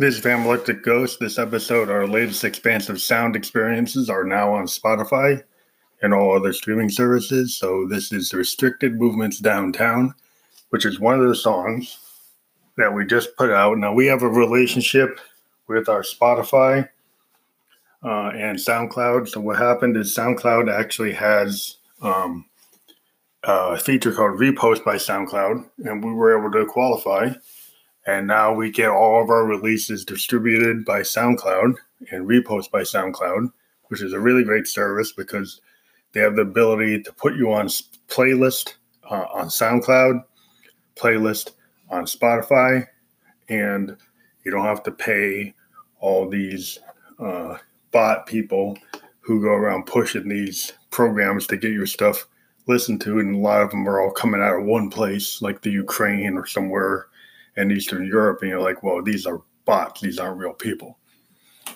This is Phantom Electric Ghost. This episode, our latest expansive sound experiences are now on Spotify and all other streaming services. So this is Restricted Movements Downtown, which is one of the songs that we just put out. Now we have a relationship with our Spotify uh, and SoundCloud. So what happened is SoundCloud actually has um, a feature called Repost by SoundCloud, and we were able to qualify and now we get all of our releases distributed by SoundCloud and repost by SoundCloud, which is a really great service because they have the ability to put you on playlist uh, on SoundCloud, playlist on Spotify, and you don't have to pay all these uh, bot people who go around pushing these programs to get your stuff listened to, and a lot of them are all coming out of one place, like the Ukraine or somewhere and Eastern Europe, and you're like, well, these are bots; these aren't real people.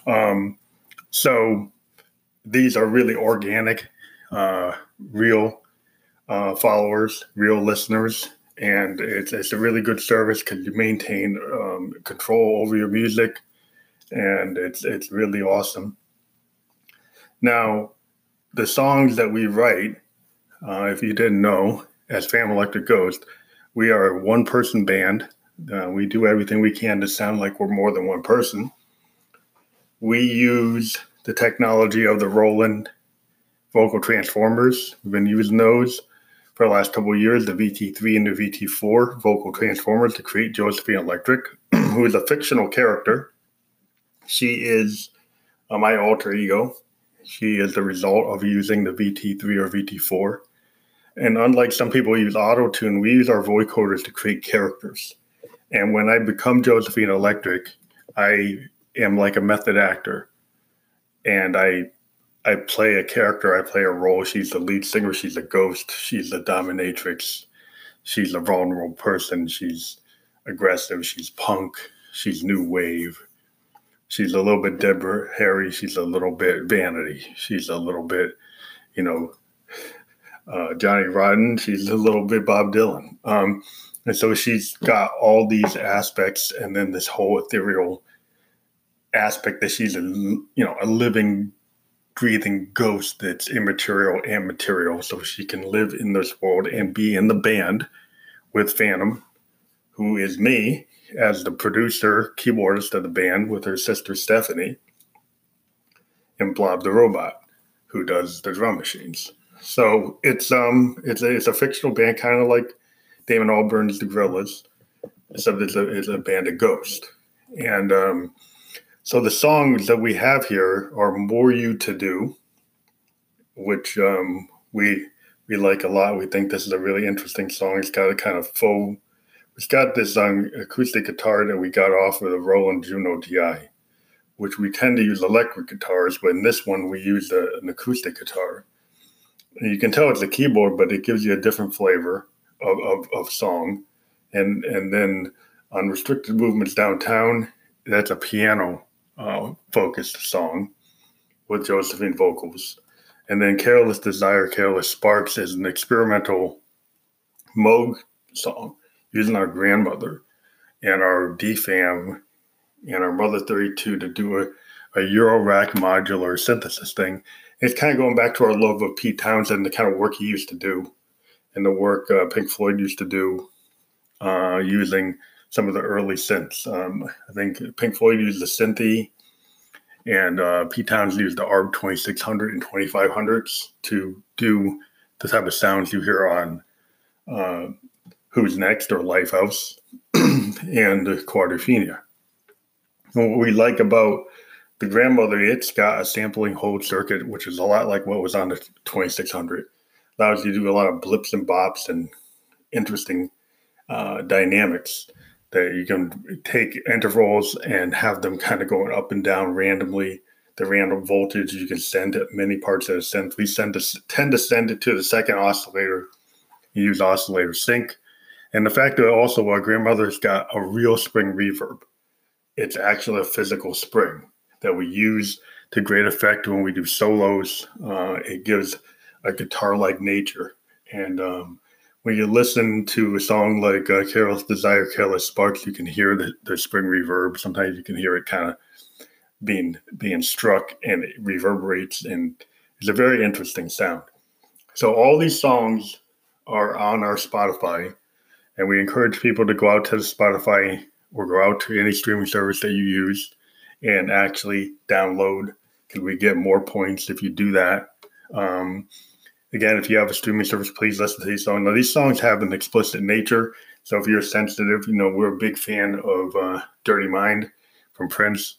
Um, so these are really organic, uh, real uh, followers, real listeners, and it's it's a really good service because you maintain um, control over your music, and it's it's really awesome. Now, the songs that we write, uh, if you didn't know, as Phantom Electric Ghost, we are a one person band uh, we do everything we can to sound like we're more than one person. We use the technology of the Roland vocal transformers. We've been using those for the last couple of years, the VT3 and the VT4 vocal transformers to create Josephine Electric, who is a fictional character. She is uh, my alter ego. She is the result of using the VT3 or VT4. And unlike some people use auto tune, we use our vocoders to create characters. And when I become Josephine Electric, I am like a method actor. And I I play a character, I play a role. She's the lead singer, she's a ghost, she's the dominatrix, she's a vulnerable person, she's aggressive, she's punk, she's new wave. She's a little bit Deborah Harry, she's a little bit vanity, she's a little bit, you know, uh, Johnny Rotten, she's a little bit Bob Dylan. Um, and so she's got all these aspects and then this whole ethereal aspect that she's a you know a living breathing ghost that's immaterial and material. So she can live in this world and be in the band with phantom who is me as the producer keyboardist of the band with her sister stephanie and blob the robot who does the drum machines. So it's um it's a, it's a fictional band kind of like Damon Albarn's The Gorillaz, except it's a, it's a band of ghosts. And um, so the songs that we have here are More You to Do, which um, we we like a lot. We think this is a really interesting song. It's got a kind of faux, it's got this um, acoustic guitar that we got off of the Roland Juno DI, which we tend to use electric guitars, but in this one we use a, an acoustic guitar. You can tell it's a keyboard, but it gives you a different flavor of, of, of song. And, and then on Restricted Movements Downtown, that's a piano uh, focused song with Josephine vocals. And then Careless Desire, Careless Sparks is an experimental Moog song using our grandmother and our DFAM and our Mother 32 to do a, a Eurorack modular synthesis thing. It's kind of going back to our love of Pete Townshend, the kind of work he used to do and the work uh, Pink Floyd used to do uh, using some of the early synths. Um, I think Pink Floyd used the Synthi, and uh, Pete Towns used the ARP 2600 and 2500s to do the type of sounds you hear on uh, Who's Next or Lifehouse and Quadrophenia. what we like about the grandmother, it's got a sampling hold circuit, which is a lot like what was on the 2600 allows you to do a lot of blips and bops and interesting uh, dynamics that you can take intervals and have them kind of going up and down randomly. The random voltage you can send at many parts of the synth. We send to, tend to send it to the second oscillator. You use oscillator sync. And the fact that also our grandmother's got a real spring reverb. It's actually a physical spring that we use to great effect when we do solos. Uh, it gives a guitar like nature. And um, when you listen to a song like uh, Careless Desire, Careless Sparks, you can hear the, the spring reverb. Sometimes you can hear it kind of being being struck and it reverberates and it's a very interesting sound. So all these songs are on our Spotify and we encourage people to go out to the Spotify or go out to any streaming service that you use and actually download because we get more points if you do that. Um, again, if you have a streaming service, please listen to these songs. Now, these songs have an explicit nature. So if you're sensitive, you know, we're a big fan of uh, Dirty Mind from Prince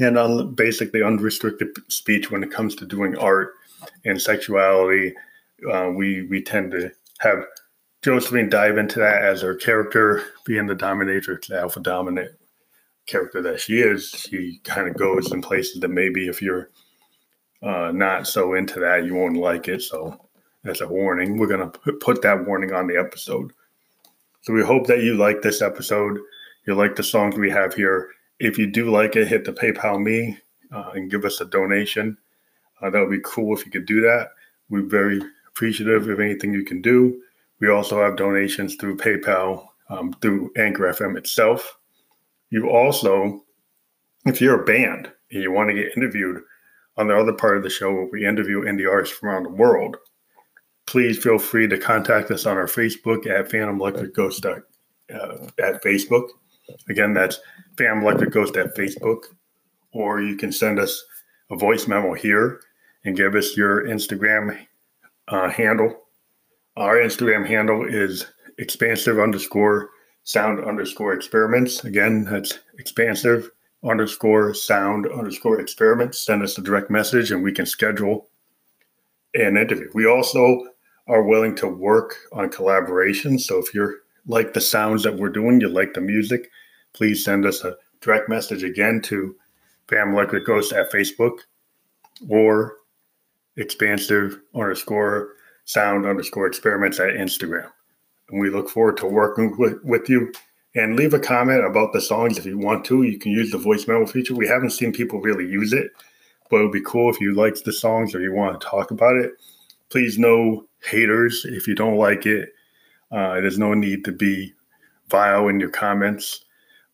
and on basically unrestricted speech when it comes to doing art and sexuality. Uh, we we tend to have Josephine dive into that as her character, being the dominatrix, the alpha dominant character that she is. She kind of goes in places that maybe if you're uh, not so into that, you won't like it. So that's a warning. We're gonna put that warning on the episode. So we hope that you like this episode. You like the songs we have here if you do like it, hit the PayPal me uh, and give us a donation. Uh, that would be cool if you could do that. We're very appreciative of anything you can do. We also have donations through PayPal, um, through Anchor FM itself. You also, if you're a band and you want to get interviewed on the other part of the show where we interview indie artists from around the world, please feel free to contact us on our Facebook at Phantom Electric Ghost uh, at Facebook. Again, that's Phantom Electric Ghost at Facebook, or you can send us a voice memo here and give us your Instagram uh, handle. Our Instagram handle is expansive underscore sound underscore experiments. Again, that's expansive underscore sound underscore experiments. Send us a direct message and we can schedule an interview. We also are willing to work on collaboration. So if you're like the sounds that we're doing, you like the music, please send us a direct message again to Phantom Electric Ghost at Facebook or expansive underscore sound underscore experiments at Instagram. And we look forward to working with, with you. And leave a comment about the songs if you want to. You can use the voice memo feature. We haven't seen people really use it, but it would be cool if you liked the songs or you want to talk about it. Please, no haters. If you don't like it, uh, there's no need to be vile in your comments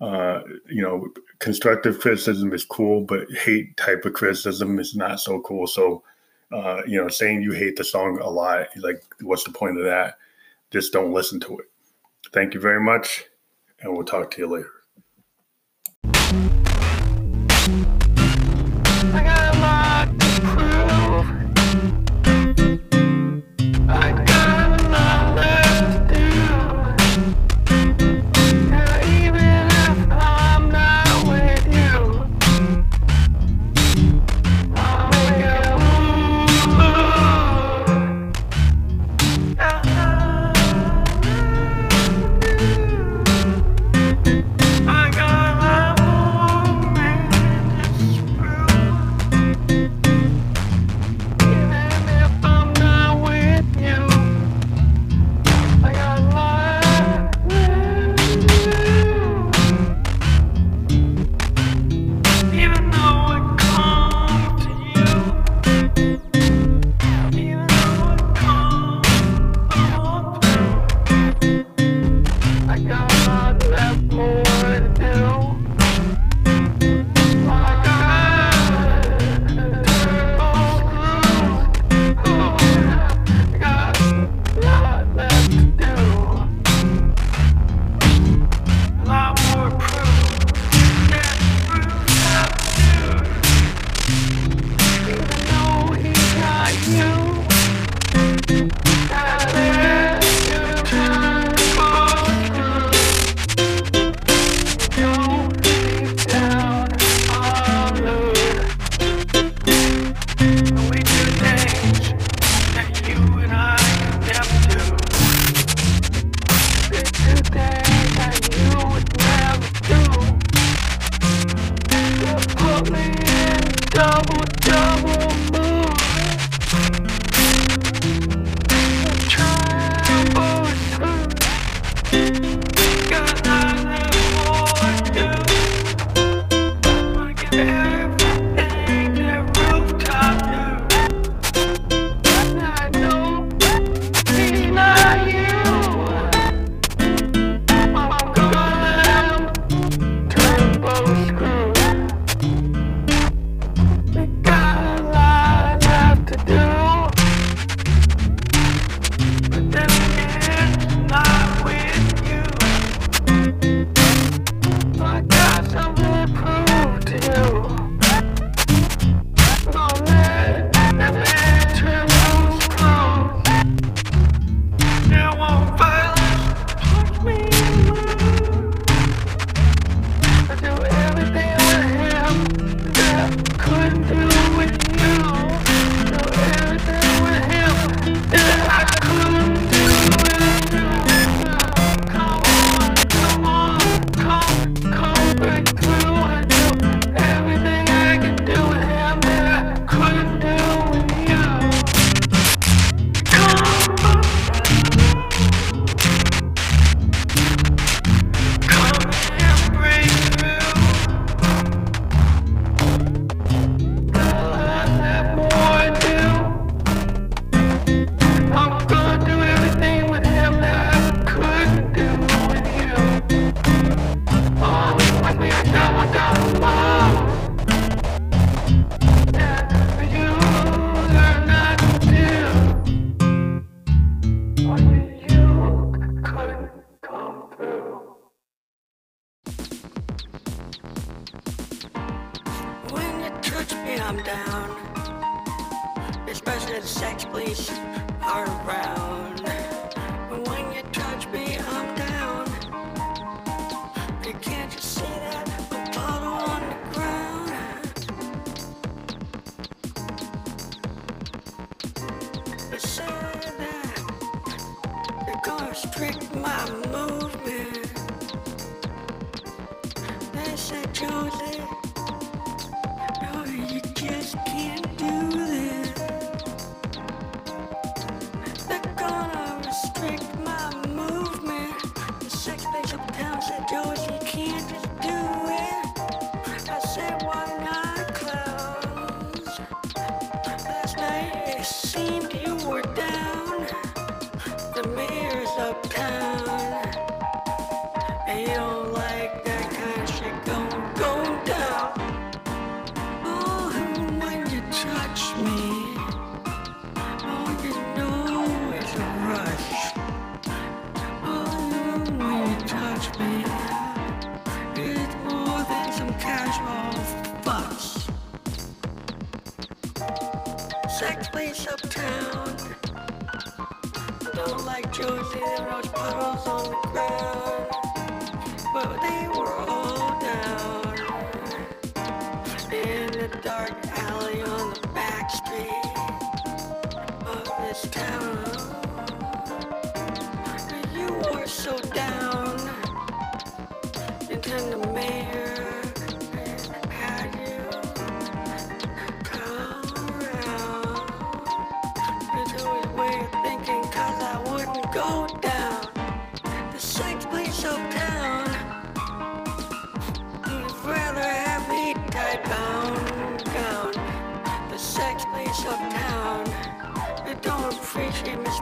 uh, you know, constructive criticism is cool, but hate type of criticism is not so cool. So, uh, you know, saying you hate the song a lot, like, what's the point of that? Just don't listen to it. Thank you very much, and we'll talk to you later. Come through. calm down, especially if sex police are around.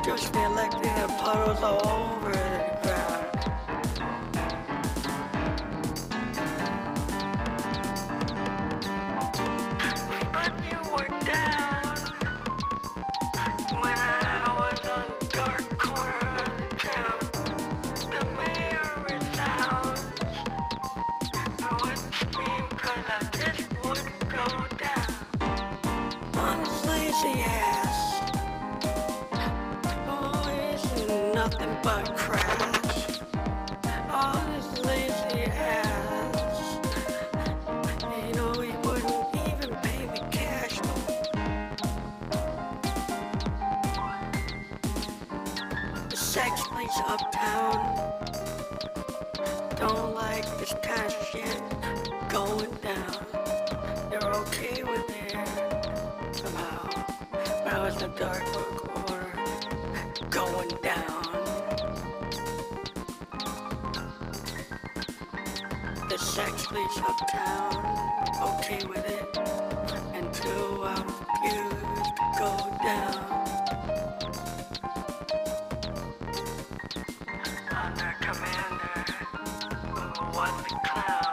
just elected and puddles all over the ground. You down when I was on dark town. The mayor. I wouldn't I just wouldn't go down. Honestly. nothing but crash. All this lazy ass. You know he wouldn't even pay me cash. The sex place uptown. Don't like this kind of shit going down. They're okay with it somehow. But I was in the dark corner going down. place of okay with it, until I'm good to go down. Under commander, what the cloud?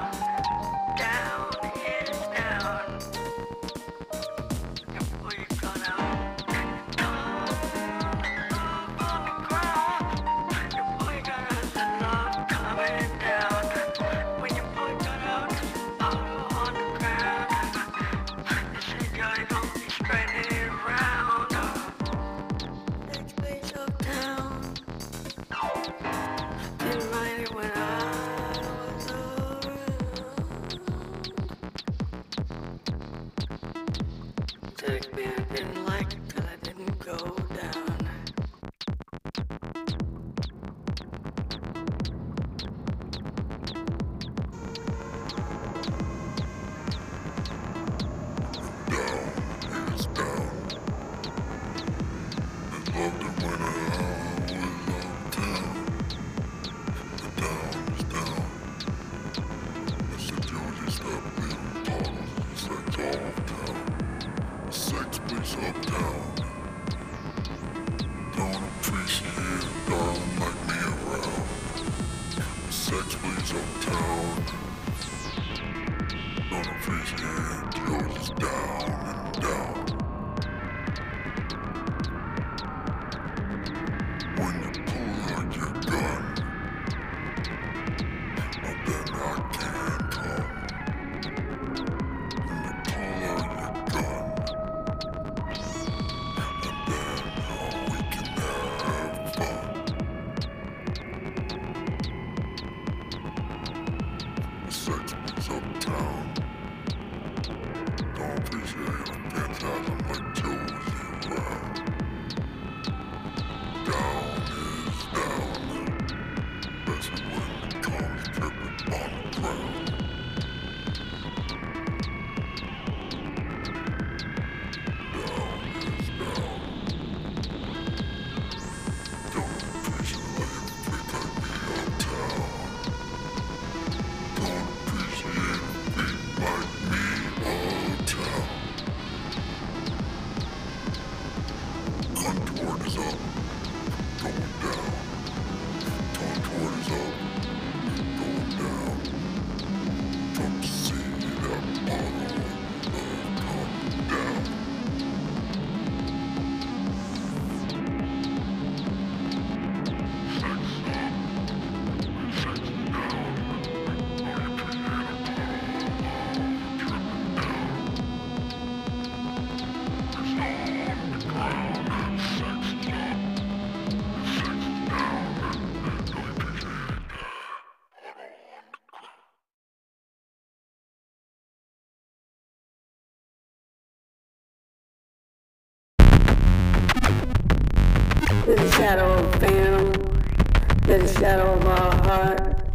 Shadow of our heart.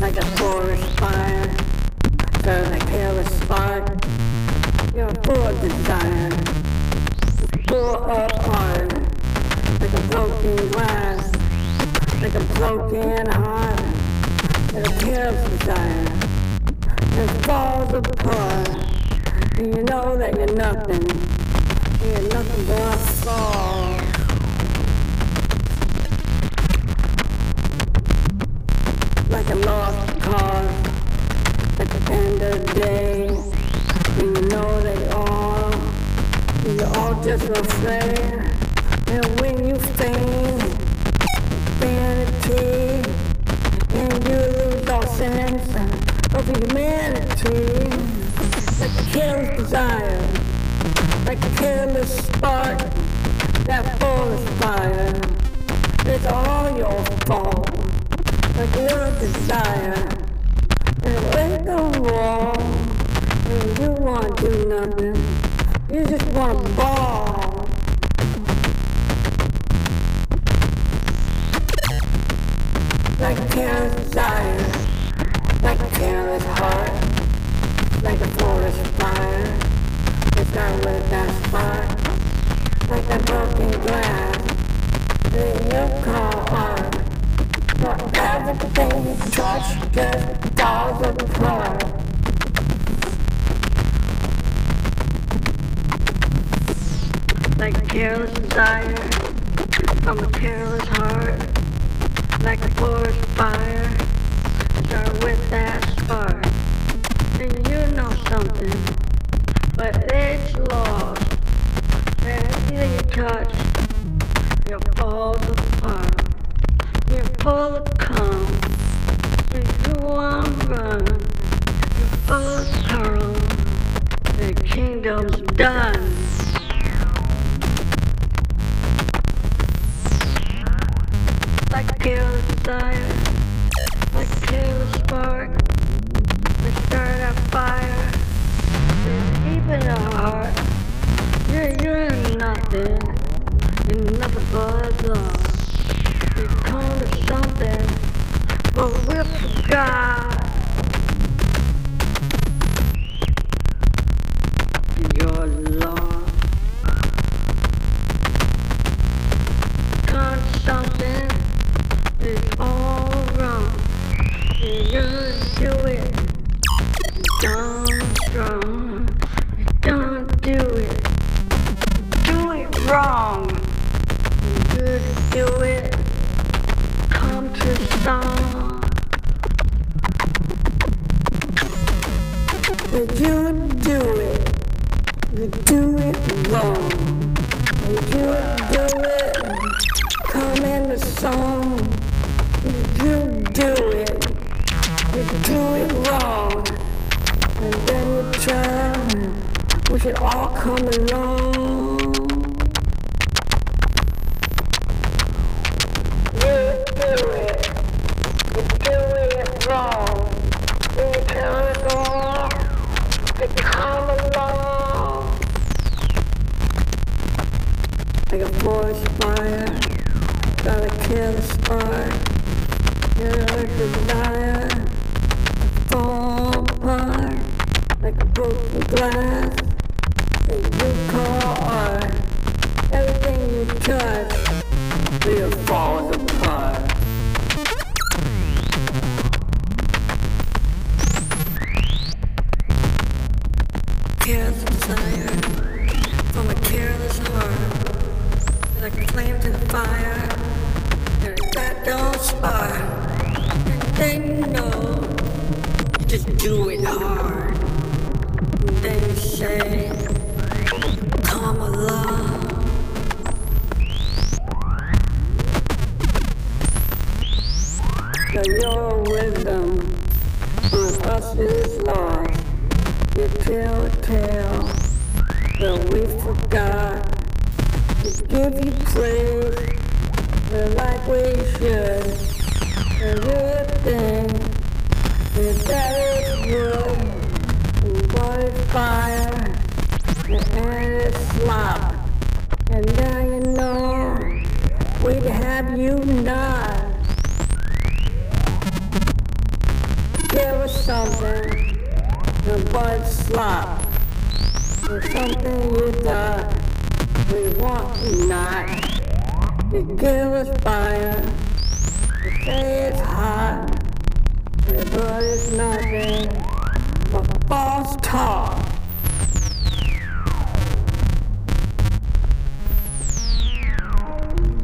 Like a forest fire. Burn like careless spark. You're full of desire. Full of heart. Like a broken glass. Like a broken heart. Like a careless desire. It falls apart. And you know that you're nothing. You're nothing but a fall. End of the day. You know they all, you're all just a afraid. And when you faint, vanity, and you lose all sense of humanity, like a careless desire, like a careless spark, that forest fire. It's all your fault like your desire. Go wrong, and you want to do nothing, you just want to ball. Like a careless desire, like a careless heart, like a forest fire. It's not with that spark, like that broken glass that you call art. But everything you touch just falls apart. Like a careless desire from a careless heart. Like a forest fire, start with that spark. And you know something, but it's lost. Everything you touch, it falls apart. You want to run. Love. We're like we should. We're ripping. We're better wood. We boy fire. The air is slop. And now you know we'd have you not. Give us something. The butt slop. There's something you thought we want not. Begin with fire. The day is hot. The blood is nothing but false talk.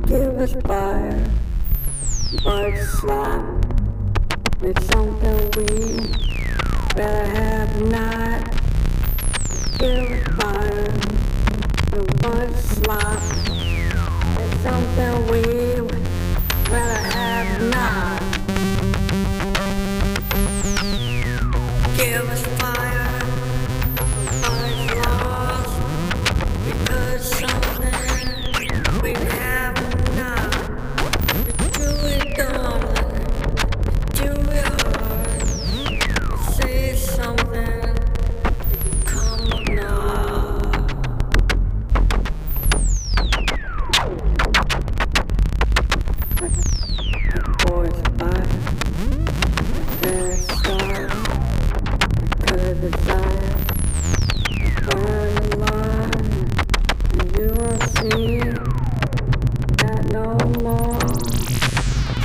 Give us fire, but it's not. It's something we better have now. something weird.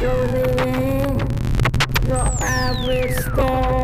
You're living your average story.